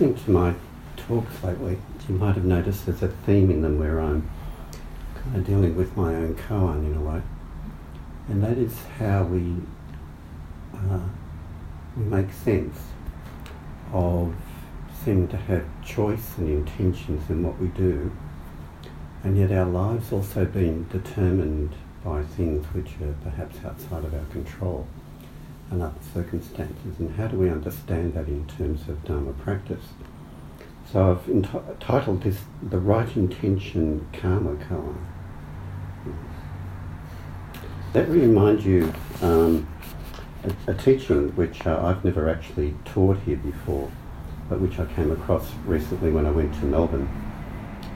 listening to my talks lately, you might have noticed there's a theme in them where I'm kind of dealing with my own koan in a way, and that is how we uh, we make sense of seeming to have choice and intentions in what we do, and yet our lives also being determined by things which are perhaps outside of our control and other circumstances, and how do we understand that in terms of Dharma practice? So I've entitled this The Right Intention Karma Koan. Let me remind you um, a, a, teaching which uh, I've never actually taught here before, but which I came across recently when I went to Melbourne.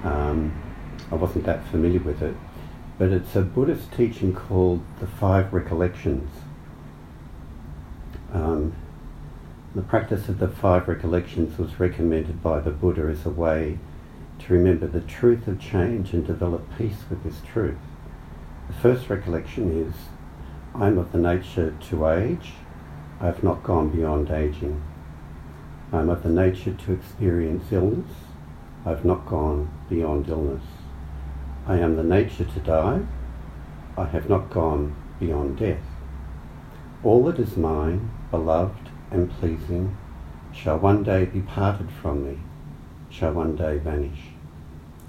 Um, I wasn't that familiar with it, but it's a Buddhist teaching called the Five Recollections. Um, the practice of the five recollections was recommended by the Buddha as a way to remember the truth of change and develop peace with this truth. The first recollection is I am of the nature to age, I have not gone beyond aging. I am of the nature to experience illness, I have not gone beyond illness. I am the nature to die, I have not gone beyond death. All that is mine, beloved and pleasing, shall one day be parted from me, shall one day vanish.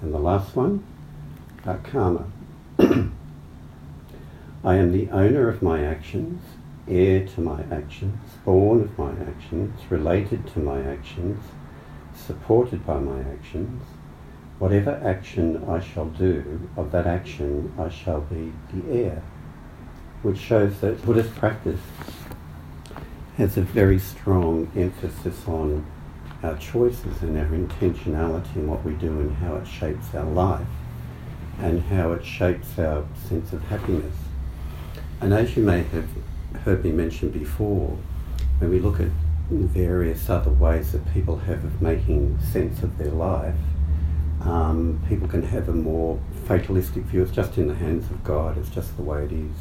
And the last one, about karma. I am the owner of my actions, heir to my actions, born of my actions, related to my actions, supported by my actions, Whatever action I shall do, of that action I shall be the heir, which shows that Buddhist practice has a very strong emphasis on our choices and our intentionality in what we do and how it shapes our life and how it shapes our sense of happiness. And as you may have heard me mention before, when we look at various other ways that people have of making sense of their life, um, people can have a more fatalistic view. It's just in the hands of God. It's just the way it is.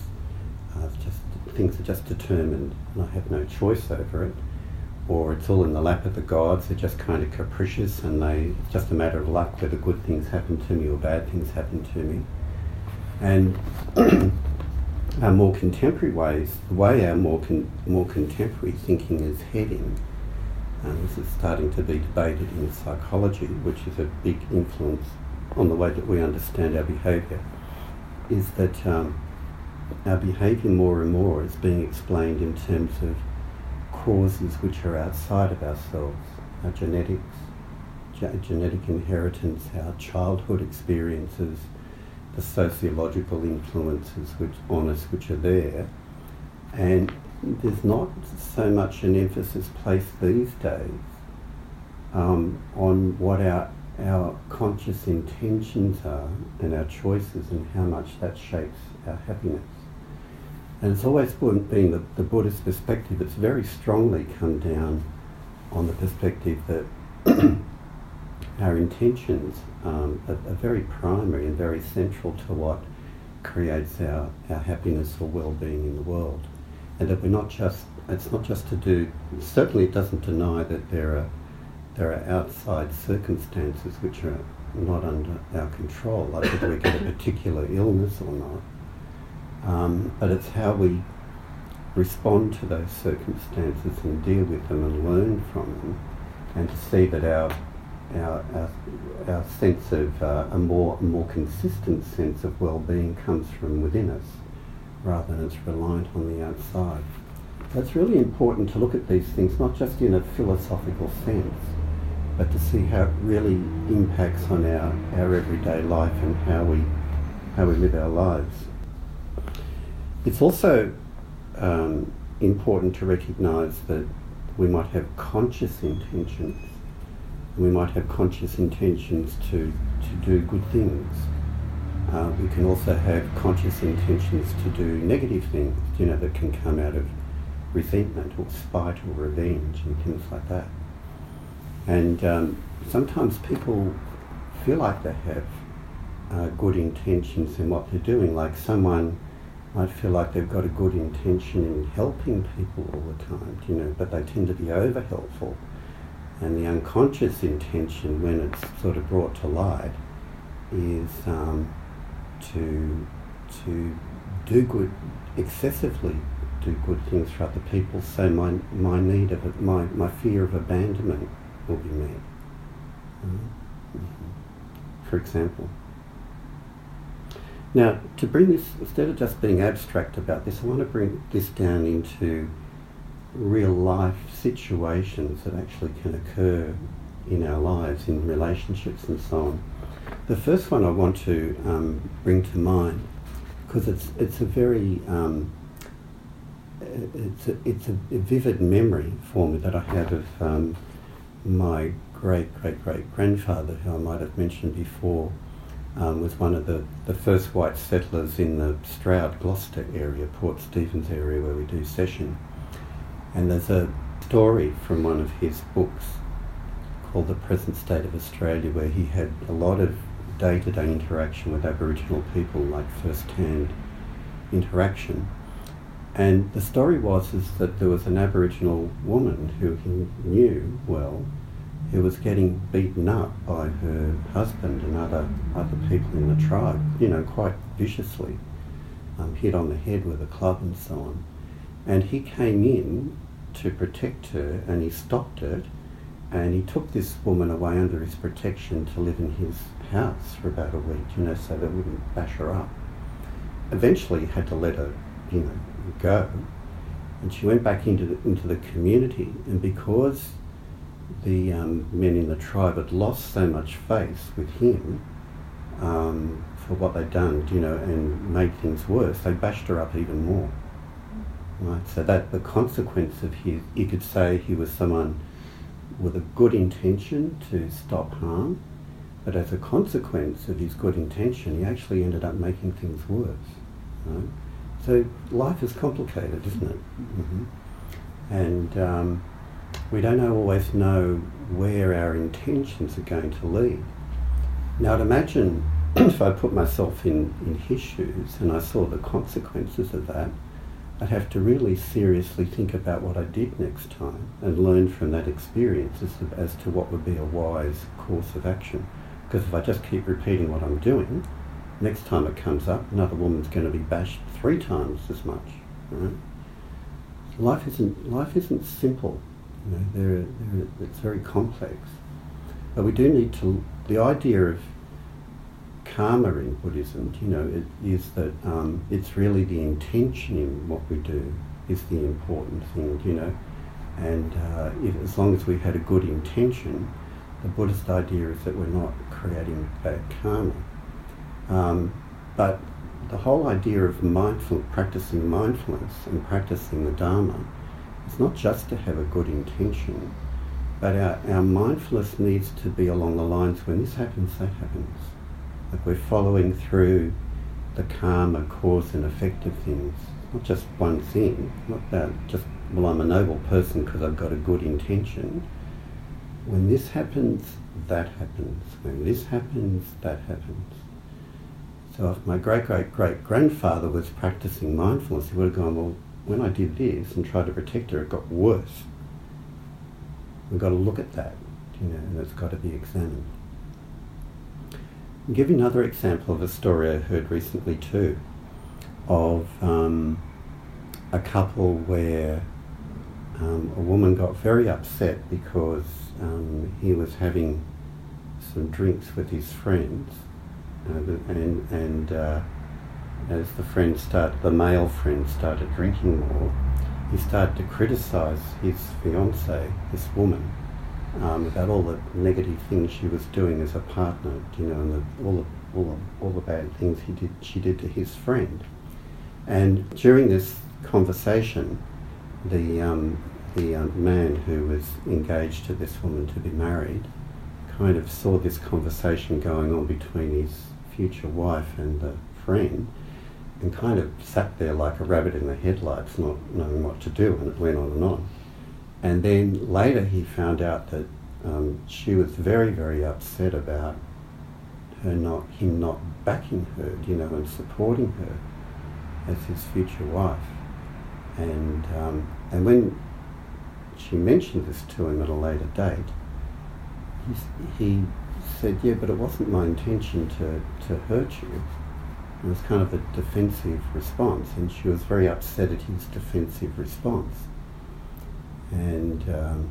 Uh, it's just things are just determined, and I have no choice over it. Or it's all in the lap of the gods. They're just kind of capricious, and they it's just a matter of luck whether good things happen to me or bad things happen to me. And our more contemporary ways, the way our more con- more contemporary thinking is heading and this is starting to be debated in psychology, which is a big influence on the way that we understand our behaviour, is that um, our behaviour more and more is being explained in terms of causes which are outside of ourselves, our genetics, ge- genetic inheritance, our childhood experiences, the sociological influences which on us which are there, and there's not so much an emphasis placed these days um, on what our our conscious intentions are and our choices and how much that shapes our happiness. And it's always been the, the Buddhist perspective, it's very strongly come down on the perspective that our intentions um, are, are, very primary and very central to what creates our, our happiness or well-being in the world and that we're not just it's not just to do certainly it doesn't deny that there are there are outside circumstances which are not under our control, like whether we get a particular illness or not. Um, but it's how we respond to those circumstances and deal with them and learn from them, and to see that our our, our, our sense of uh, a more a more consistent sense of well-being comes from within us rather than it's reliant on the outside. So it's really important to look at these things not just in a philosophical sense, but to see how it really impacts on our, our everyday life and how we, how we live our lives. It's also um, important to recognise that we might have conscious intentions. We might have conscious intentions to, to do good things uh, we can also have conscious intentions to do negative things, you know, that can come out of resentment or spite or revenge and things like that. And um, sometimes people feel like they have uh, good intentions in what they're doing, like someone might feel like they've got a good intention in helping people all the time, you know, but they tend to be over helpful. And the unconscious intention, when it's sort of brought to light, is um, to to do good excessively do good things for other people, so my my need of it, my my fear of abandonment will be met. Mm-hmm. For example. Now, to bring this, instead of just being abstract about this, I want to bring this down into real life situations that actually can occur in our lives, in relationships and so on. The first one I want to um, bring to mind, because it's, it's a very, um, it's, a, it's a, vivid memory for me that I have of um, my great great great grandfather, who I might have mentioned before, um, was one of the, the first white settlers in the Stroud, Gloucester area, Port Stephens area, where we do session. And there's a story from one of his books called The Present State of Australia, where he had a lot of day to day interaction with Aboriginal people, like first hand interaction. And the story was is that there was an Aboriginal woman who he knew well who was getting beaten up by her husband and other other people in the tribe, you know, quite viciously, um, hit on the head with a club and so on. And he came in to protect her, and he stopped it, and he took this woman away under his protection to live in his house for about a week, you know, so they wouldn't bash her up. Eventually, he had to let her, you know, go, and she went back into the, into the community, and because the um, men in the tribe had lost so much faith with him um, for what they'd done, you know, and made things worse. They bashed her up even more. Right, so that the consequence of his, you could say he was someone with a good intention to stop harm, but as a consequence of his good intention, he actually ended up making things worse. Right? So life is complicated, isn't it? Mm-hmm. And um, we don't always know where our intentions are going to lead. Now, I'd imagine if I put myself in, in his shoes and I saw the consequences of that, I'd have to really seriously think about what I did next time and learn from that experience as to, as to what would be a wise course of action. Because if I just keep repeating what I'm doing, next time it comes up, another woman's going to be bashed three times as much. Right? Life isn't life isn't simple. You know, they're, they're, it's very complex. But we do need to, the idea of karma in Buddhism, you know, it is that um, it's really the intention in what we do is the important thing, you know. And uh, if, as long as we've had a good intention, the Buddhist idea is that we're not creating bad karma. Um, but the whole idea of mindful, practicing mindfulness and practicing the Dharma it's not just to have a good intention, but our, our mindfulness needs to be along the lines when this happens, that happens. Like we're following through the karma, cause and effect of things. Not just one thing, not that just, well, I'm a noble person because I've got a good intention. When this happens, that happens. When this happens, that happens. So if my great great great grandfather was practicing mindfulness, he would have gone, well, when I did this and tried to protect her, it got worse. We've got to look at that, you know, and it's got to be examined. I'll give you another example of a story I heard recently too, of um, a couple where um, a woman got very upset because um, he was having some drinks with his friends, uh, and and uh, as the friend started, the male friend started drinking more, he started to criticise his fiancee, this woman, um, about all the negative things she was doing as a partner, you know, and the, all the all the all the bad things he did she did to his friend. And during this conversation, the um, the um, man who was engaged to this woman to be married kind of saw this conversation going on between his future wife and the friend and kind of sat there like a rabbit in the headlights, not knowing what to do, and it went on and on. And then later he found out that um, she was very, very upset about her not him not backing her, you know, and supporting her. as his future wife. And, um, and when she mentioned this to him at a later date, he, he said, yeah, but it wasn't my intention to, to hurt you. It was kind of a defensive response, and she was very upset at his defensive response. And um,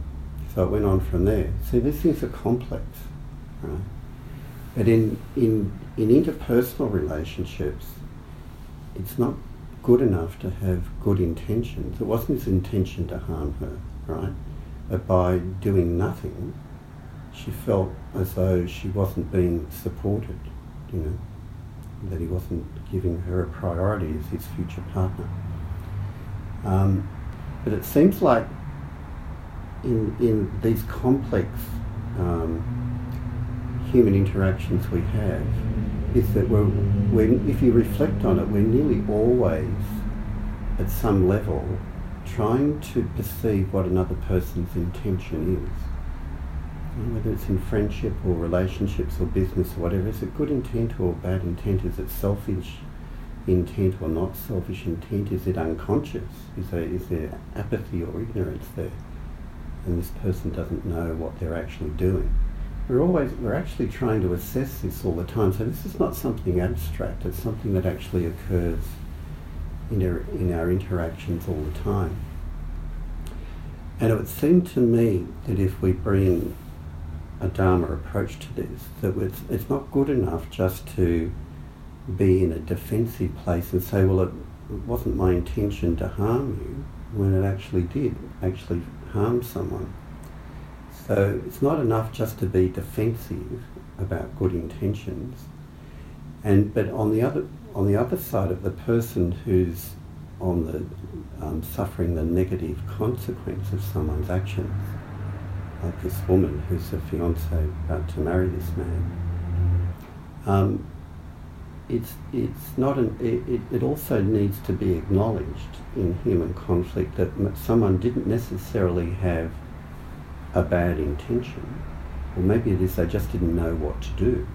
so it went on from there. See, these things are complex, right? But in, in, in interpersonal relationships, it's not good enough to have good intentions. It wasn't his intention to harm her, right? But by doing nothing, she felt as though she wasn't being supported, you know, that he wasn't giving her a priority as his future partner. Um, but it seems like in, in these complex um, human interactions we have, is that we're, we're, if you reflect on it, we're nearly always at some level trying to perceive what another person's intention is whether it's in friendship or relationships or business or whatever, is it good intent or bad intent? Is it selfish intent or not selfish intent? Is it unconscious? Is there, is there apathy or ignorance there? And this person doesn't know what they're actually doing. We're always, we're actually trying to assess this all the time. So this is not something abstract, it's something that actually occurs in our, in our interactions all the time. And it would seem to me that if we bring a Dharma approach to this, that it's, it's not good enough just to be in a defensive place and say, well, it, wasn't my intention to harm you, when it actually did, actually harm someone. So it's not enough just to be defensive about good intentions. And but on the other on the other side of the person who's on the um, suffering the negative consequence of someone's actions, like this woman who's a fiance about to marry this man. Um, it's it's not an it, it also needs to be acknowledged in human conflict that someone didn't necessarily have a bad intention, or maybe it is they just didn't know what to do,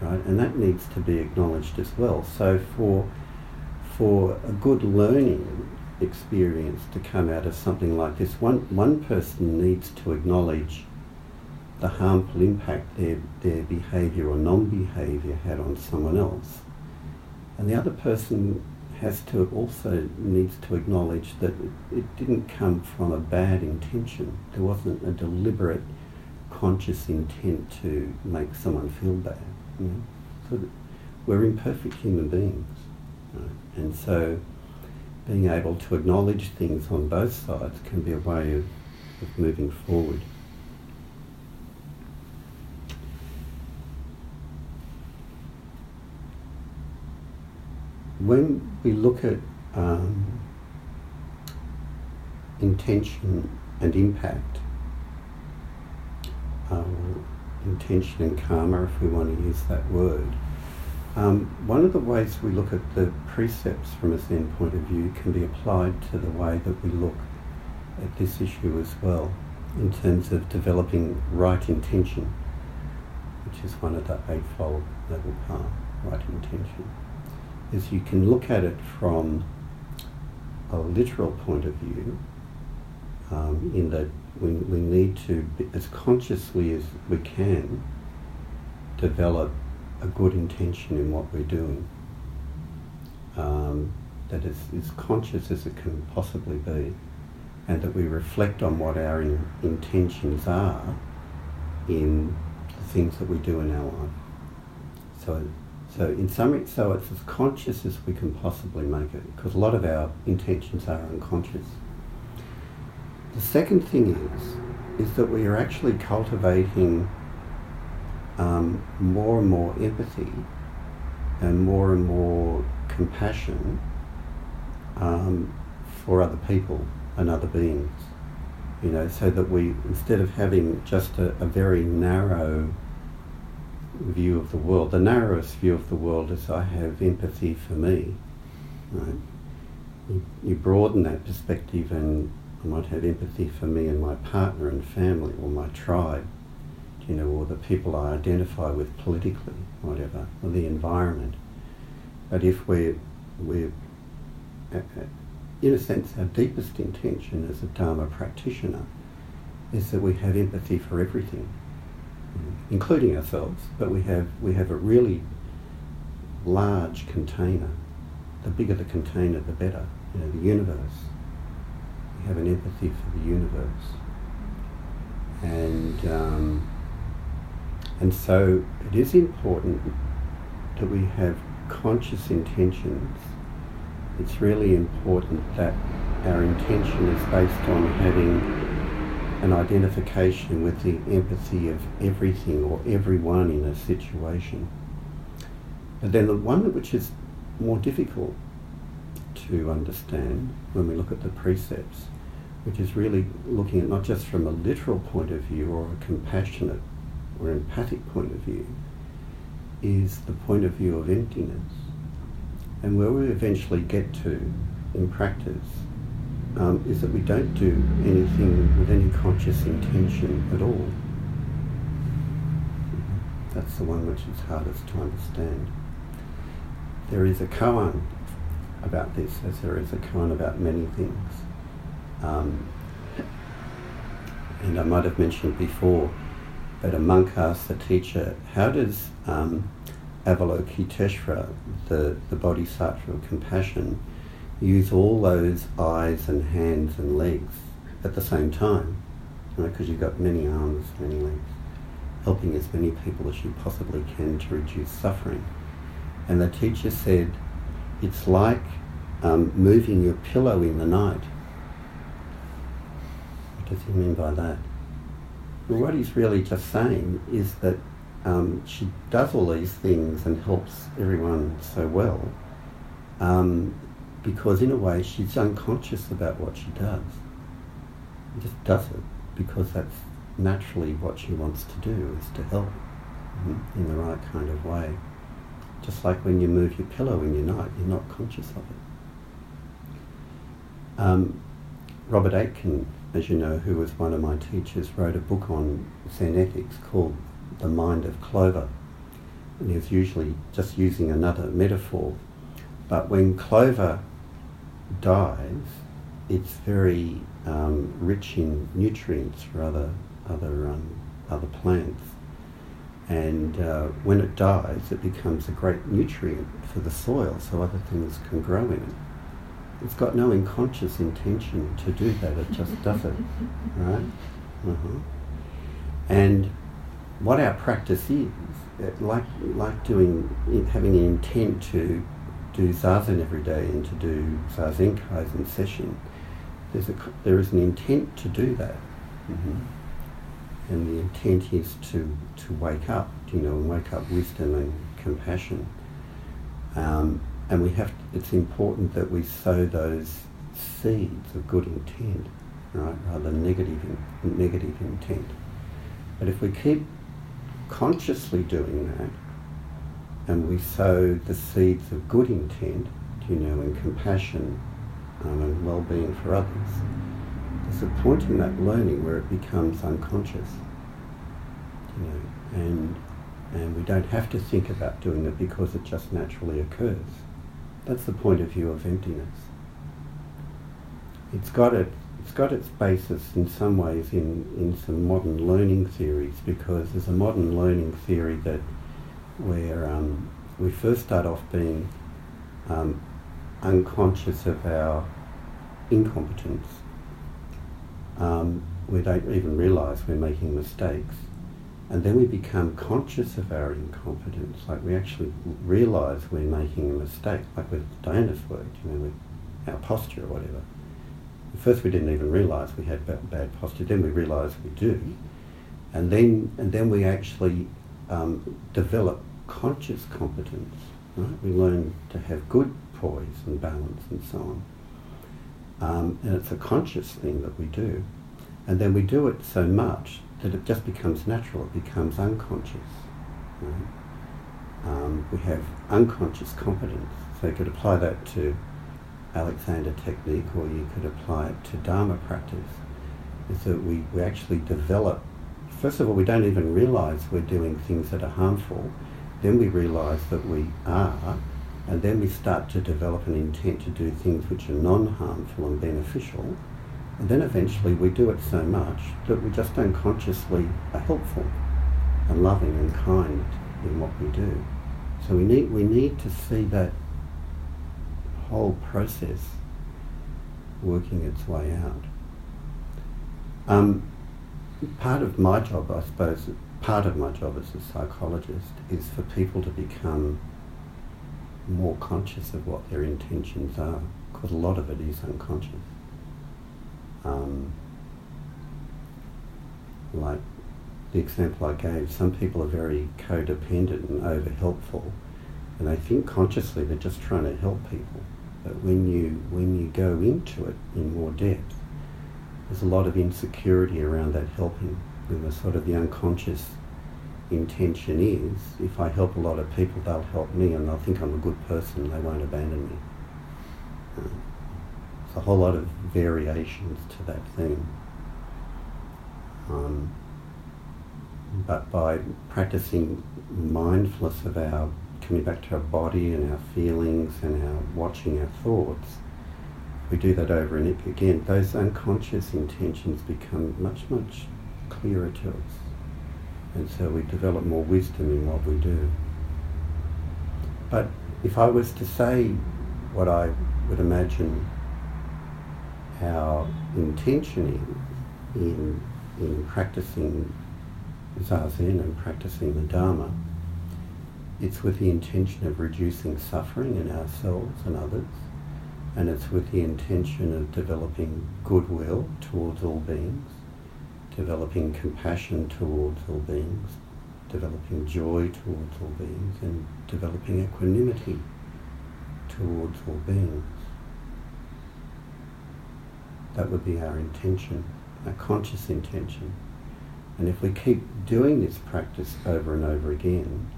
right? And that needs to be acknowledged as well. So for for a good learning experience to come out of something like this. One, one person needs to acknowledge the harmful impact their, their behaviour or non-behaviour had on someone else. And the other person has to also needs to acknowledge that it, didn't come from a bad intention. There wasn't a deliberate, conscious intent to make someone feel bad. You know? so we're imperfect human beings. Right? And so being able to acknowledge things on both sides can be a way of, of moving forward. When we look at um, intention and impact, uh, intention and karma, if we want to use that word, um, one of the ways we look at the precepts from a Zen point of view can be applied to the way that we look at this issue as well, in terms of developing right intention, which is one of the Eightfold Noble Path, right intention. Is you can look at it from a literal point of view, um, in that we, we need to, as consciously as we can, develop a good intention in what we're doing. Um, that is as conscious as it can possibly be, and that we reflect on what our in, intentions are in the things that we do in our life. So, so in some, so it's as conscious as we can possibly make it, because a lot of our intentions are unconscious. The second thing is, is that we are actually cultivating um, more and more empathy and more and more compassion um, for other people and other beings. You know, so that we, instead of having just a, a very narrow view of the world, the narrowest view of the world is I have empathy for me. Right? You, you broaden that perspective and I might have empathy for me and my partner and family or my tribe you know, or the people I identify with politically, whatever, or the environment. But if we're, we're uh, uh, in a sense, our deepest intention as a Dharma practitioner is that we have empathy for everything, including ourselves, but we have, we have a really large container. The bigger the container, the better. You know, the universe. We have an empathy for the universe. And, um, and so it is important that we have conscious intentions it's really important that our intention is based on having an identification with the empathy of everything or everyone in a situation. But then the one which is more difficult to understand when we look at the precepts, which is really looking at not just from a literal point of view or a compassionate or empathic point of view, is the point of view of emptiness. And where we eventually get to in practice um, is that we don't do anything with any conscious intention at all. That's the one which is hardest to understand. There is a koan about this, as there is a koan about many things. Um, and I might have mentioned before, but a monk asked the teacher, how does um, Avalokiteshvara, the, the bodhisattva of compassion, use all those eyes and hands and legs at the same time, because you've got many arms, many legs, helping as many people as you possibly can to reduce suffering. And the teacher said, it's like um, moving your pillow in the night. What does he mean by that? What he's really just saying is that um, she does all these things and helps everyone so well um, because, in a way, she's unconscious about what she does. She just does it because that's naturally what she wants to do, is to help in the right kind of way. Just like when you move your pillow in your night, you're not conscious of it. Um, Robert Aitken, as you know, who was one of my teachers, wrote a book on Zen ethics called the mind of Clover. And he was usually just using another metaphor. But when clover dies, it's very um, rich in nutrients for other, other, um, other plants. And uh, when it dies, it becomes a great nutrient for the soil so other things can grow in it. It's got no unconscious intention to do that, it just does it, right? Uh-huh. And what our practice is, like like doing having an intent to do zazen every day and to do zazen kaizen session, there's a there is an intent to do that, mm-hmm. and the intent is to to wake up, you know, and wake up wisdom and compassion. Um, and we have to, it's important that we sow those seeds of good intent, right, rather than negative in, negative intent. But if we keep consciously doing that, and we sow the seeds of good intent, you know, and compassion um, and well-being for others, there's a point in that learning where it becomes unconscious, you know, and and we don't have to think about doing it because it just naturally occurs. That's the point of view of emptiness. It's got it it's got its basis in some ways in, in some modern learning theories because there's a modern learning theory that where um, we first start off being um, unconscious of our incompetence. Um, we don't even realise we're making mistakes. And then we become conscious of our incompetence, like we actually realise we're making a mistake, like with Diana's work, you know, with our posture or whatever At first we didn't even realise we had bad posture. Then we realize we do, and then and then we actually um, develop conscious competence. Right? We learn to have good poise and balance and so on. Um, and it's a conscious thing that we do, and then we do it so much that it just becomes natural. It becomes unconscious. Right? Um, we have unconscious competence. So you could apply that to Alexander technique, or you could apply it to Dharma practice, is that we, we actually develop, first of all, we don't even realize we're doing things that are harmful. Then we realize that we are, And then we start to develop an intent to do things which are non-harmful and beneficial. And then eventually we do it so much that we just unconsciously are helpful and loving and kind in what we do. So we need, we need to see that whole process working its way out. Um, part of my job, I suppose, part of my job as a psychologist is for people to become more conscious of what their intentions are, because a lot of it is unconscious. Um, like the example I gave, some people are very codependent and over helpful, and they think consciously they're just trying to help people. But when you when you go into it in more depth, there's a lot of insecurity around that helping, and the sort of the unconscious intention is if I help a lot of people, they'll help me and they'll think I'm a good person, they won't abandon me. There's a whole lot of variations to that theme. Um, but by practicing mindfulness of our coming back to our body and our feelings and our watching our thoughts, we do that over and again, those unconscious intentions become much, much clearer to us. And so we develop more wisdom in what we do. But if I was to say what I would imagine our intention is in, in practicing Zazen and practicing the Dharma, it's with the intention of reducing suffering in ourselves and others, and it's with the intention of developing goodwill towards all beings, developing compassion towards all beings, developing joy towards all beings, and developing equanimity towards all beings. That would be our intention, our conscious intention. And if we keep doing this practice over and over again,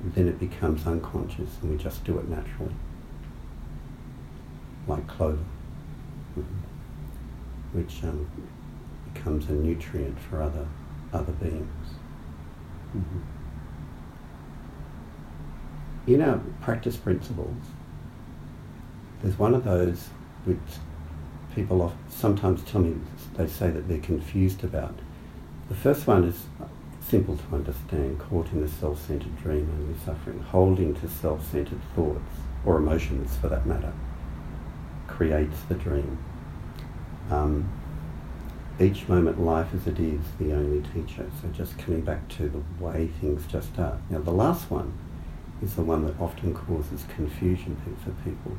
then it becomes unconscious and we just do it naturally. Like clover, which um, becomes a nutrient for other, other beings. Mm-hmm. In our practice principles, there's one of those which people sometimes tell me they say that they're confused about the first one is simple to understand, caught in the self-centered dream only suffering, holding to self-centered thoughts, or emotions for that matter, creates the dream. Um, each moment life as it is the only teacher. So just coming back to the way things just are. Now the last one is the one that often causes confusion for people.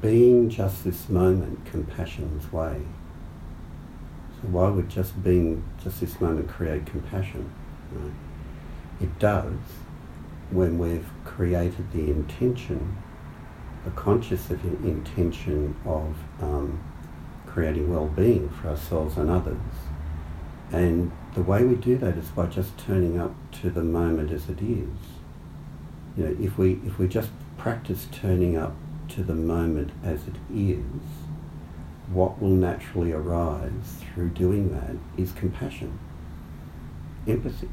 Being just this moment, compassion's way. So why would just being just this moment create compassion? It does when we've created the intention, the conscious intention of um, creating well-being for ourselves and others. And the way we do that is by just turning up to the moment as it is. You know, if we if we just practice turning up to the moment as it is, what will naturally arise through doing that is compassion, empathy.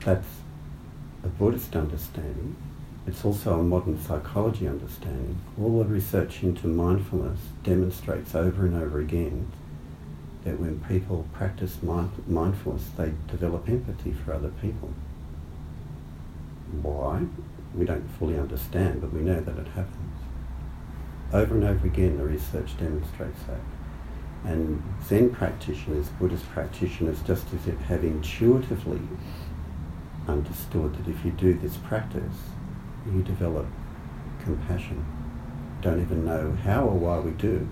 That's a Buddhist understanding. It's also a modern psychology understanding. All the research into mindfulness demonstrates over and over again that when people practice mind- mindfulness, they develop empathy for other people. Why? We don't fully understand, but we know that it happens. Over and over again, the research demonstrates that. And Zen practitioners, Buddhist practitioners, just as it have intuitively understood that if you do this practice, you develop compassion. Don't even know how or why we do,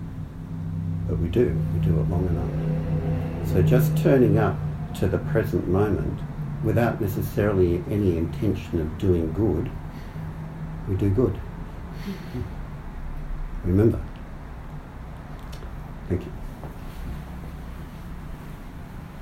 but we do. We do it long enough. So just turning up to the present moment without necessarily any intention of doing good, we do good. Mm-hmm. Remember,